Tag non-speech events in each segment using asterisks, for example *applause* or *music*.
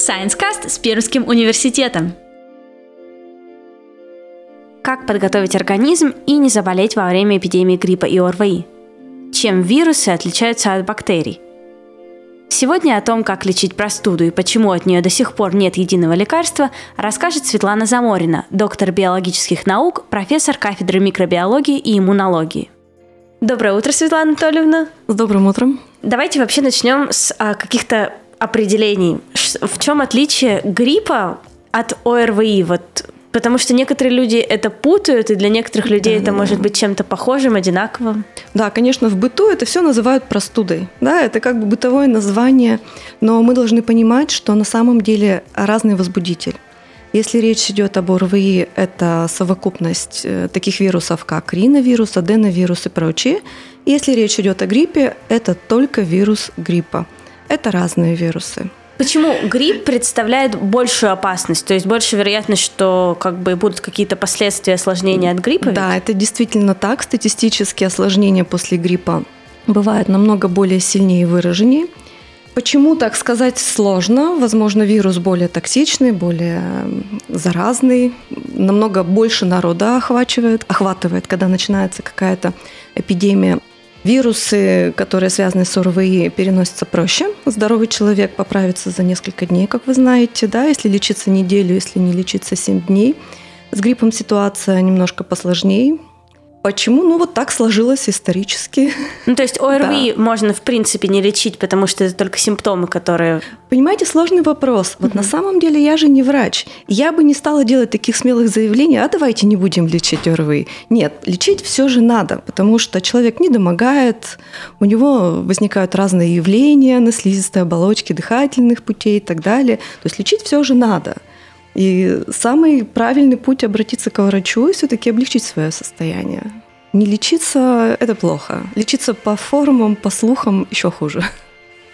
ScienceCast с Пермским университетом. Как подготовить организм и не заболеть во время эпидемии гриппа и ОРВИ? Чем вирусы отличаются от бактерий? Сегодня о том, как лечить простуду и почему от нее до сих пор нет единого лекарства, расскажет Светлана Заморина, доктор биологических наук, профессор кафедры микробиологии и иммунологии. Доброе утро, Светлана Анатольевна. С добрым утром. Давайте вообще начнем с а, каких-то определений. В чем отличие гриппа от ОРВИ? Вот Потому что некоторые люди это путают, и для некоторых людей да, это да, может быть чем-то похожим, одинаковым. Да, конечно, в быту это все называют простудой. Да, это как бы бытовое название, но мы должны понимать, что на самом деле разный возбудитель. Если речь идет об ОРВИ, это совокупность э, таких вирусов, как риновирус, аденовирус и прочие. Если речь идет о гриппе, это только вирус гриппа. Это разные вирусы. Почему грипп представляет большую опасность? То есть больше вероятность, что как бы будут какие-то последствия осложнения от гриппа? Да, это действительно так. Статистические осложнения после гриппа бывают намного более сильнее и выраженнее. Почему так сказать сложно? Возможно, вирус более токсичный, более заразный, намного больше народа охватывает, охватывает, когда начинается какая-то эпидемия. Вирусы, которые связаны с ОРВИ, переносятся проще. Здоровый человек поправится за несколько дней, как вы знаете, да, если лечиться неделю, если не лечиться 7 дней. С гриппом ситуация немножко посложнее. Почему? Ну, вот так сложилось исторически. *laughs* Ну, то есть ОРВИ да. можно, в принципе, не лечить, потому что это только симптомы, которые... Понимаете, сложный вопрос. Вот угу. на самом деле я же не врач. Я бы не стала делать таких смелых заявлений, а давайте не будем лечить ОРВИ. Нет, лечить все же надо, потому что человек не домогает, у него возникают разные явления на слизистой оболочке дыхательных путей и так далее. То есть лечить все же надо. И самый правильный путь обратиться к врачу и все-таки облегчить свое состояние. Не лечиться – это плохо. Лечиться по формам, по слухам – еще хуже.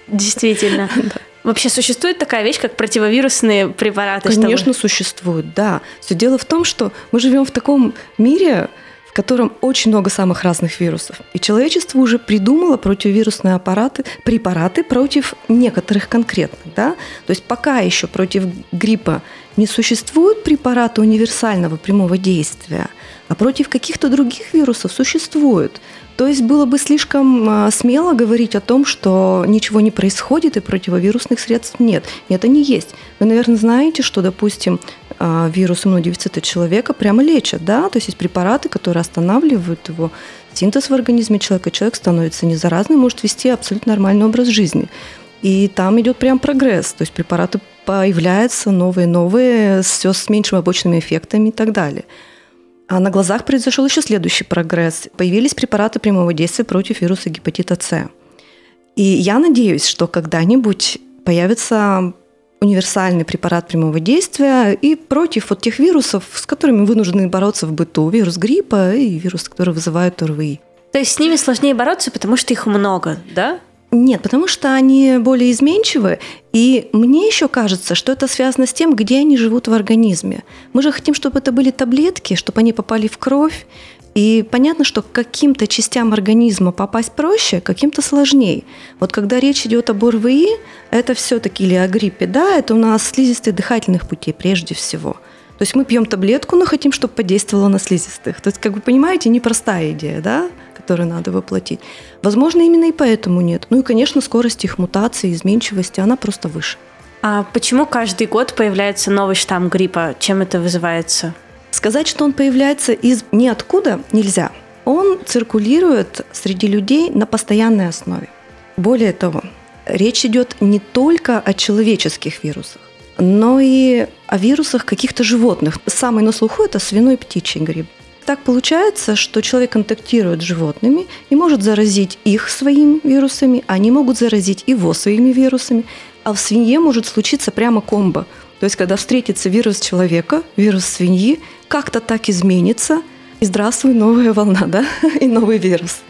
Действительно. *laughs* Вообще существует такая вещь, как противовирусные препараты? Конечно, чтобы... существует, да. Все дело в том, что мы живем в таком мире, в котором очень много самых разных вирусов. И человечество уже придумало противовирусные аппараты, препараты против некоторых конкретных. Да? То есть пока еще против гриппа не существует препарата универсального прямого действия, а против каких-то других вирусов существует. То есть было бы слишком а, смело говорить о том, что ничего не происходит и противовирусных средств нет. Нет, они есть. Вы, наверное, знаете, что, допустим, а, вирус иммунодефицита человека прямо лечат, да? То есть есть препараты, которые останавливают его синтез в организме человека. Человек становится незаразным, может вести абсолютно нормальный образ жизни. И там идет прям прогресс. То есть препараты появляются новые-новые, все с меньшими побочными эффектами и так далее. А на глазах произошел еще следующий прогресс. Появились препараты прямого действия против вируса гепатита С. И я надеюсь, что когда-нибудь появится универсальный препарат прямого действия и против вот тех вирусов, с которыми вынуждены бороться в быту. Вирус гриппа и вирус, который вызывает ОРВИ. То есть с ними сложнее бороться, потому что их много, да? Нет, потому что они более изменчивы, и мне еще кажется, что это связано с тем, где они живут в организме. Мы же хотим, чтобы это были таблетки, чтобы они попали в кровь, и понятно, что к каким-то частям организма попасть проще, каким-то сложнее. Вот когда речь идет об ОРВИ, это все-таки или о гриппе, да, это у нас слизистые дыхательных путей прежде всего. То есть мы пьем таблетку, но хотим, чтобы подействовало на слизистых. То есть, как вы понимаете, непростая идея, да? Которые надо воплотить. Возможно, именно и поэтому нет. Ну и, конечно, скорость их мутации, изменчивости, она просто выше. А почему каждый год появляется новый штамм гриппа? Чем это вызывается? Сказать, что он появляется из ниоткуда, нельзя. Он циркулирует среди людей на постоянной основе. Более того, речь идет не только о человеческих вирусах, но и о вирусах каких-то животных. Самый на слуху это свиной птичий грипп. Так получается, что человек контактирует с животными и может заразить их своими вирусами, они могут заразить его своими вирусами, а в свинье может случиться прямо комбо. То есть, когда встретится вирус человека, вирус свиньи, как-то так изменится, и здравствуй, новая волна, да, *laughs* и новый вирус.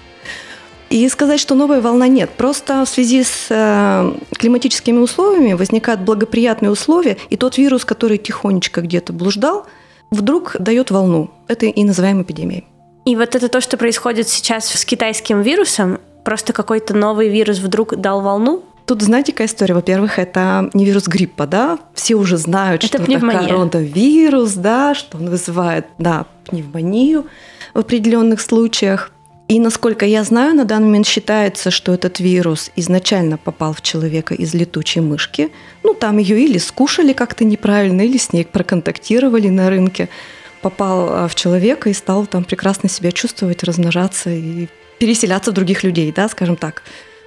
И сказать, что новая волна нет. Просто в связи с э, климатическими условиями возникают благоприятные условия, и тот вирус, который тихонечко где-то блуждал, вдруг дает волну. Это и называем эпидемией. И вот это то, что происходит сейчас с китайским вирусом, просто какой-то новый вирус вдруг дал волну? Тут, знаете, какая история? Во-первых, это не вирус гриппа, да? Все уже знают, это что пневмония. это коронавирус, да, что он вызывает, да, пневмонию в определенных случаях. И насколько я знаю, на данный момент считается, что этот вирус изначально попал в человека из летучей мышки. Ну, там ее или скушали как-то неправильно, или с ней проконтактировали на рынке. Попал а, в человека и стал там прекрасно себя чувствовать, размножаться и переселяться в других людей, да, скажем так.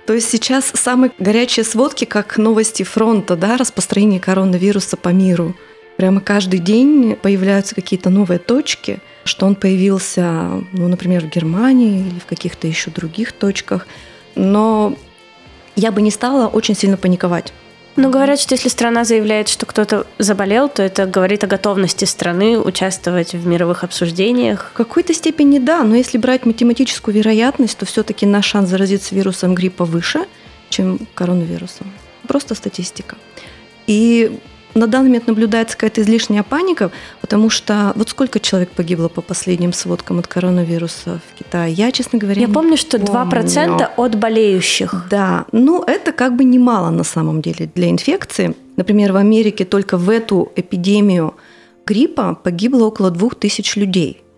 То есть сейчас самые горячие сводки, как новости фронта, да, распространение коронавируса по миру. Прямо каждый день появляются какие-то новые точки, что он появился, ну, например, в Германии или в каких-то еще других точках. Но я бы не стала очень сильно паниковать. Но говорят, что если страна заявляет, что кто-то заболел, то это говорит о готовности страны участвовать в мировых обсуждениях. В какой-то степени да, но если брать математическую вероятность, то все-таки наш шанс заразиться вирусом гриппа выше, чем коронавирусом. Просто статистика. И на данный момент наблюдается какая-то излишняя паника, потому что вот сколько человек погибло по последним сводкам от коронавируса в Китае? Я, честно говоря, Я помню, что помню. 2% от болеющих. Да, ну это как бы немало на самом деле для инфекции. Например, в Америке только в эту эпидемию гриппа погибло около 2000 людей –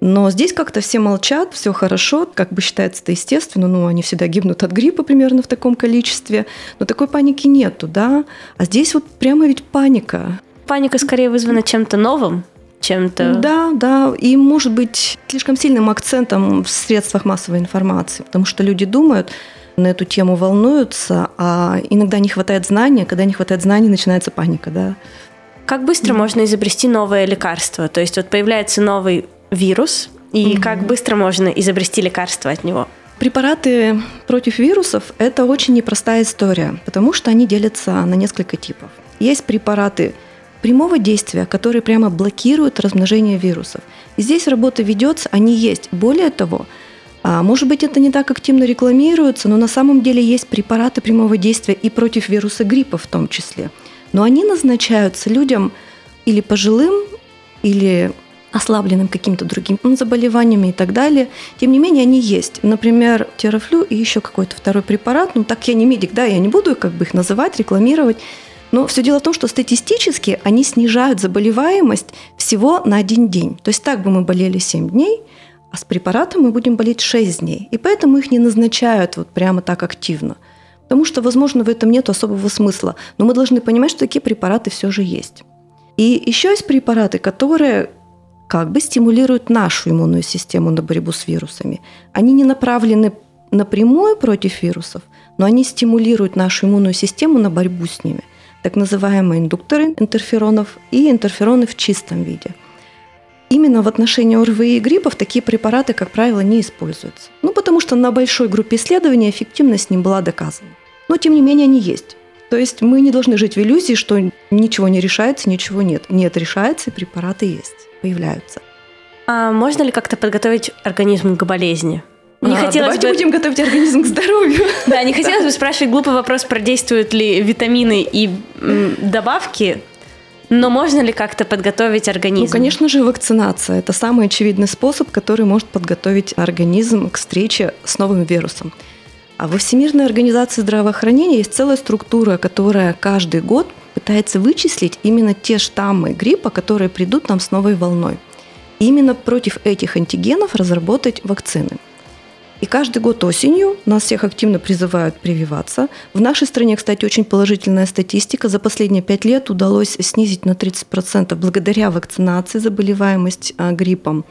но здесь как-то все молчат, все хорошо, как бы считается это естественно, ну, они всегда гибнут от гриппа примерно в таком количестве, но такой паники нету, да. А здесь вот прямо ведь паника. Паника скорее вызвана чем-то новым, чем-то... Да, да, и может быть слишком сильным акцентом в средствах массовой информации, потому что люди думают, на эту тему волнуются, а иногда не хватает знания, когда не хватает знаний, начинается паника, да. Как быстро можно изобрести новое лекарство? То есть вот появляется новый вирус и mm как быстро можно изобрести лекарство от него? Препараты против вирусов – это очень непростая история, потому что они делятся на несколько типов. Есть препараты прямого действия, которые прямо блокируют размножение вирусов. И здесь работа ведется, они есть. Более того, а, может быть, это не так активно рекламируется, но на самом деле есть препараты прямого действия и против вируса гриппа в том числе. Но они назначаются людям или пожилым, или ослабленным каким-то другим заболеваниями и так далее. Тем не менее, они есть. Например, терафлю и еще какой-то второй препарат. Ну, так я не медик, да, я не буду как бы их называть, рекламировать. Но все дело в том, что статистически они снижают заболеваемость всего на один день. То есть так бы мы болели 7 дней, а с препаратом мы будем болеть 6 дней. И поэтому их не назначают вот прямо так активно. Потому что, возможно, в этом нет особого смысла. Но мы должны понимать, что такие препараты все же есть. И еще есть препараты, которые как бы стимулируют нашу иммунную систему на борьбу с вирусами. Они не направлены напрямую против вирусов, но они стимулируют нашу иммунную систему на борьбу с ними. Так называемые индукторы интерферонов и интерфероны в чистом виде. Именно в отношении ОРВИ и гриппов такие препараты, как правило, не используются. Ну, потому что на большой группе исследований эффективность не была доказана. Но, тем не менее, они есть. То есть мы не должны жить в иллюзии, что ничего не решается, ничего нет. Нет, решается, препараты есть появляются. А можно ли как-то подготовить организм к болезни? Не а, хотелось давайте бы... будем готовить организм к здоровью. *laughs* Да, не хотелось бы спрашивать глупый вопрос, продействуют ли витамины и добавки, но можно ли как-то подготовить организм? Ну, конечно же, вакцинация. Это самый очевидный способ, который может подготовить организм к встрече с новым вирусом. А во Всемирной организации здравоохранения есть целая структура, которая каждый год пытается вычислить именно те штаммы гриппа, которые придут нам с новой волной. И именно против этих антигенов разработать вакцины. И каждый год осенью нас всех активно призывают прививаться. В нашей стране, кстати, очень положительная статистика. За последние пять лет удалось снизить на 30% благодаря вакцинации заболеваемость а, гриппом.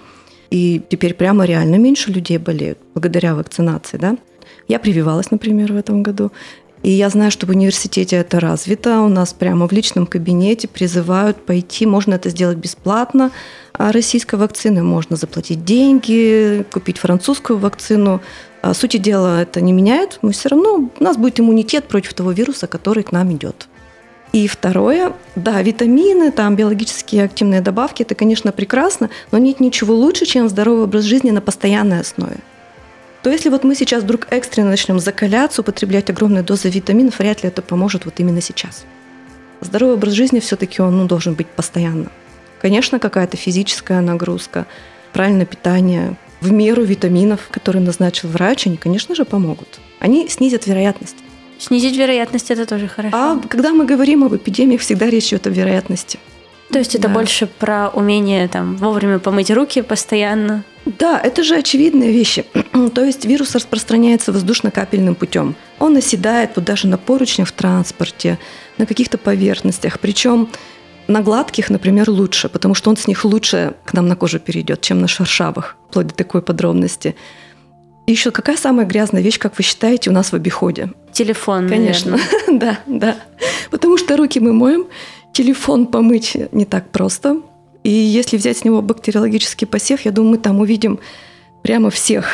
И теперь прямо реально меньше людей болеют благодаря вакцинации. Да? Я прививалась, например, в этом году. И я знаю, что в университете это развито. У нас прямо в личном кабинете призывают пойти. Можно это сделать бесплатно. А российской вакцины можно заплатить деньги, купить французскую вакцину. А сути дела это не меняет. Мы все равно, у нас будет иммунитет против того вируса, который к нам идет. И второе, да, витамины, там биологические активные добавки, это, конечно, прекрасно, но нет ничего лучше, чем здоровый образ жизни на постоянной основе то если вот мы сейчас вдруг экстренно начнем закаляться, употреблять огромные дозы витаминов, вряд ли это поможет вот именно сейчас. Здоровый образ жизни все-таки он ну, должен быть постоянно. Конечно, какая-то физическая нагрузка, правильное питание, в меру витаминов, которые назначил врач, они, конечно же, помогут. Они снизят вероятность. снизить вероятность это тоже хорошо. А когда мы говорим об эпидемиях, всегда речь идет о вероятности. То есть это Да. больше про умение там вовремя помыть руки постоянно. Да, это же очевидные вещи. *clears throat* То есть вирус распространяется воздушно-капельным путем. Он оседает вот даже на поручнях в транспорте, на каких-то поверхностях. Причем на гладких, например, лучше, потому что он с них лучше к нам на кожу перейдет, чем на шершавых, вплоть до такой подробности. И еще какая самая грязная вещь, как вы считаете, у нас в обиходе? Телефон, Конечно, *laughs* да, да. Потому что руки мы моем, телефон помыть не так просто. И если взять с него бактериологический посев, я думаю, мы там увидим прямо всех.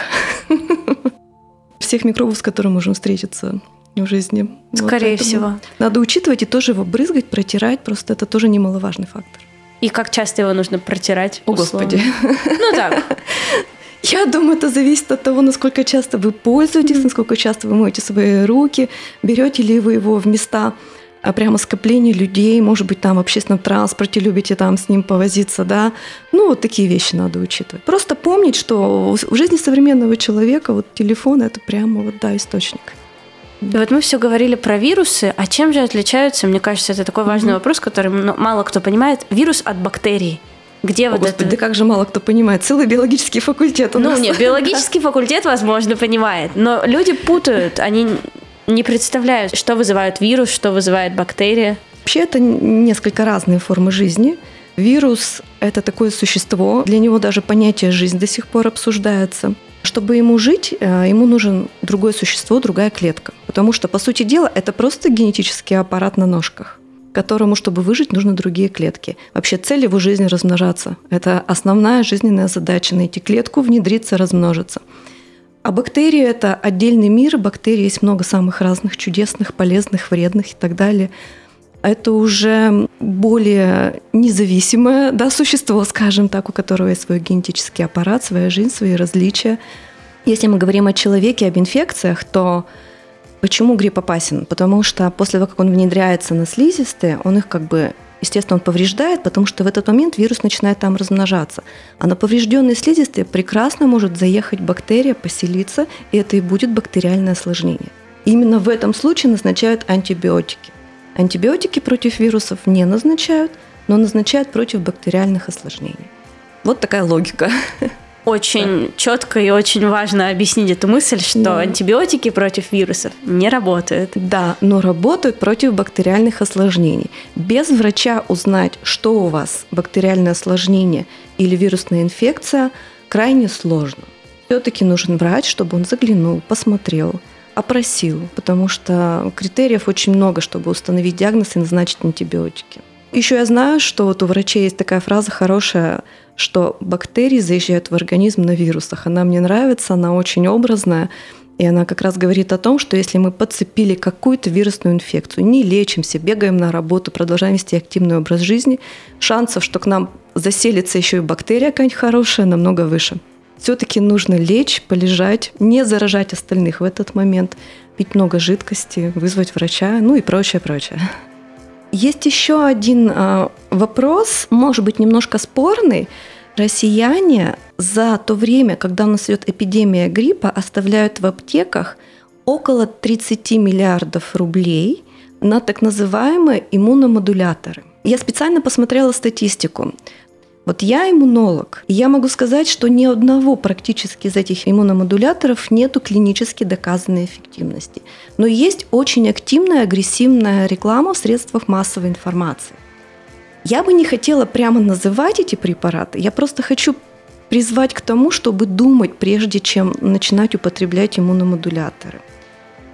*laughs* Всех микробов, с которыми можем встретиться в жизни. Вот Скорее поэтому всего. Надо учитывать и тоже его брызгать, протирать. Просто это тоже немаловажный фактор. И как часто его нужно протирать? О, условно? Господи. *laughs* Ну так. *laughs* Я думаю, это зависит от того, насколько часто вы пользуетесь, насколько часто вы моете свои руки, берете ли вы его в места прямо скопления людей, может быть, там в общественном транспорте любите там с ним повозиться, да. Ну, вот такие вещи надо учитывать. Просто помнить, что в жизни современного человека вот телефон – это прямо вот, да, источник. И вот мы все говорили про вирусы, а чем же отличаются, мне кажется, это такой важный вопрос, который ну, мало кто понимает, вирус от бактерий. Где О, вот Господи, это? да как же мало кто понимает. Целый биологический факультет у Ну, нас. нет, биологический факультет, возможно, понимает, но люди путают, они не представляют, что вызывает вирус, что вызывает бактерия. Вообще это несколько разные формы жизни. Вирус – это такое существо, для него даже понятие «жизнь» до сих пор обсуждается. Чтобы ему жить, э, ему нужен другое существо, другая клетка. Потому что, по сути дела, это просто генетический аппарат на ножках, которому, чтобы выжить, нужны другие клетки. Вообще цель его жизни – размножаться. Это основная жизненная задача – найти клетку, внедриться, размножиться. А бактерии – это отдельный мир. Бактерий есть много самых разных, чудесных, полезных, вредных и так далее. Это уже более независимое да, существо, скажем так, у которого есть свой генетический аппарат, своя жизнь, свои различия. Если мы говорим о человеке, об инфекциях, то почему грипп опасен? Потому что после того, как он внедряется на слизистые, он их как бы естественно, он повреждает, потому что в этот момент вирус начинает там размножаться. А на поврежденные слизистые прекрасно может заехать бактерия, поселиться, и это и будет бактериальное осложнение. Именно в этом случае назначают антибиотики. Антибиотики против вирусов не назначают, но назначают против бактериальных осложнений. Вот такая логика. Очень четко и очень важно объяснить эту мысль, что Да. антибиотики против вирусов не работают. Да, но работают против бактериальных осложнений. Без врача узнать, что у вас бактериальное осложнение или вирусная инфекция, крайне сложно. Все-таки нужен врач, чтобы он заглянул, посмотрел, опросил, потому что критериев очень много, чтобы установить диагноз и назначить антибиотики. Еще я знаю, что вот у врачей есть такая фраза хорошая, что бактерии заезжают в организм на вирусах. Она мне нравится, она очень образная. И она как раз говорит о том, что если мы подцепили какую-то вирусную инфекцию, не лечимся, бегаем на работу, продолжаем вести активный образ жизни, шансов, что к нам заселится еще и бактерия какая-нибудь хорошая, намного выше. Все-таки нужно лечь, полежать, не заражать остальных в этот момент, пить много жидкости, вызвать врача, ну и прочее, прочее. Есть еще один э, вопрос, может быть, немножко спорный. Россияне за то время, когда у нас идет эпидемия гриппа, оставляют в аптеках около 30 миллиардов рублей на так называемые иммуномодуляторы. Я специально посмотрела статистику. Вот я иммунолог, и я могу сказать, что ни одного практически из этих иммуномодуляторов нету клинически доказанной эффективности. Но есть очень активная, агрессивная реклама в средствах массовой информации. Я бы не хотела прямо называть эти препараты, я просто хочу призвать к тому, чтобы думать, прежде чем начинать употреблять иммуномодуляторы.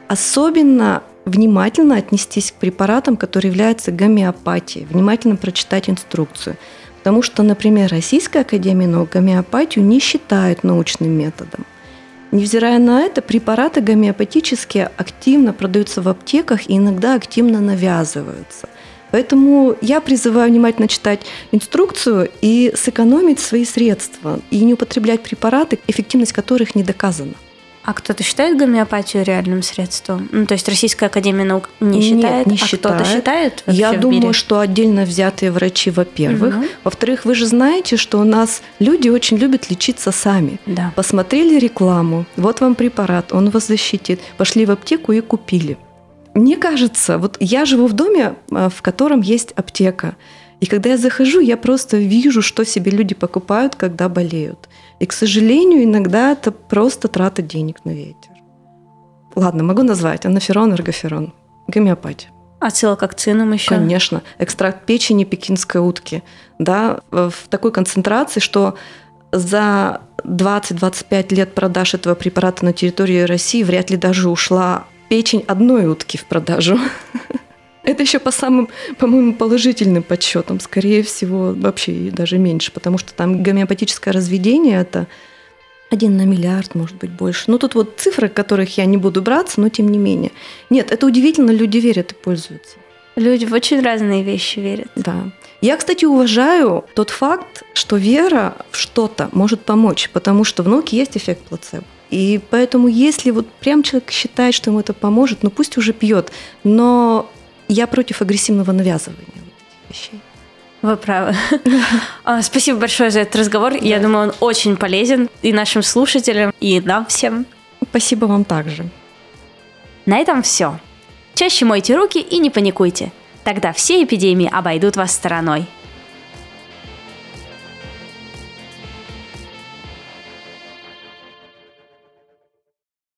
Особенно внимательно отнестись к препаратам, которые являются гомеопатией, внимательно прочитать инструкцию. Потому что, например, Российская Академия наук гомеопатию не считает научным методом. Невзирая на это, препараты гомеопатические активно продаются в аптеках и иногда активно навязываются. Поэтому я призываю внимательно читать инструкцию и сэкономить свои средства, и не употреблять препараты, эффективность которых не доказана. А кто-то считает гомеопатию реальным средством? Ну, то есть Российская Академия Наук не Нет, считает, не а кто-то считает. считает вообще Я думаю, мире? что отдельно взятые врачи, во-первых. Мгм. Во-вторых, вы же знаете, что у нас люди очень любят лечиться сами. Да. Посмотрели рекламу, вот вам препарат, он вас защитит. Пошли в аптеку и купили. Мне кажется, вот я живу в доме, э, в котором есть аптека. И когда я захожу, я просто вижу, что себе люди покупают, когда болеют. И, к сожалению, иногда это просто трата денег на ветер. Ладно, могу назвать. Анаферон, эргоферон. Гомеопатия. К цинам еще? Конечно. Экстракт печени пекинской утки. Да, в такой концентрации, что за 20-25 лет продаж этого препарата на территории России вряд ли даже ушла печень одной утки в продажу. *laughs* Это еще по самым, по-моему, положительным подсчетам. Скорее всего, вообще даже меньше, потому что там гомеопатическое разведение – это один на миллиард, может быть, больше. Ну, тут вот цифры, которых я не буду браться, но тем не менее. Нет, это удивительно, люди верят и пользуются. Люди в очень разные вещи верят. Да. Я, кстати, уважаю тот факт, что вера в что-то может помочь, потому что в науке есть эффект плацебо. И поэтому, если вот прям человек считает, что ему это поможет, ну пусть уже пьет. Но я против агрессивного навязывания вещей. Вы правы. *laughs* А, спасибо большое за этот разговор. Я думаю, он очень полезен и нашим слушателям, и нам всем. Спасибо вам также. На этом все. Чаще мойте руки и не паникуйте. Тогда все эпидемии обойдут вас стороной.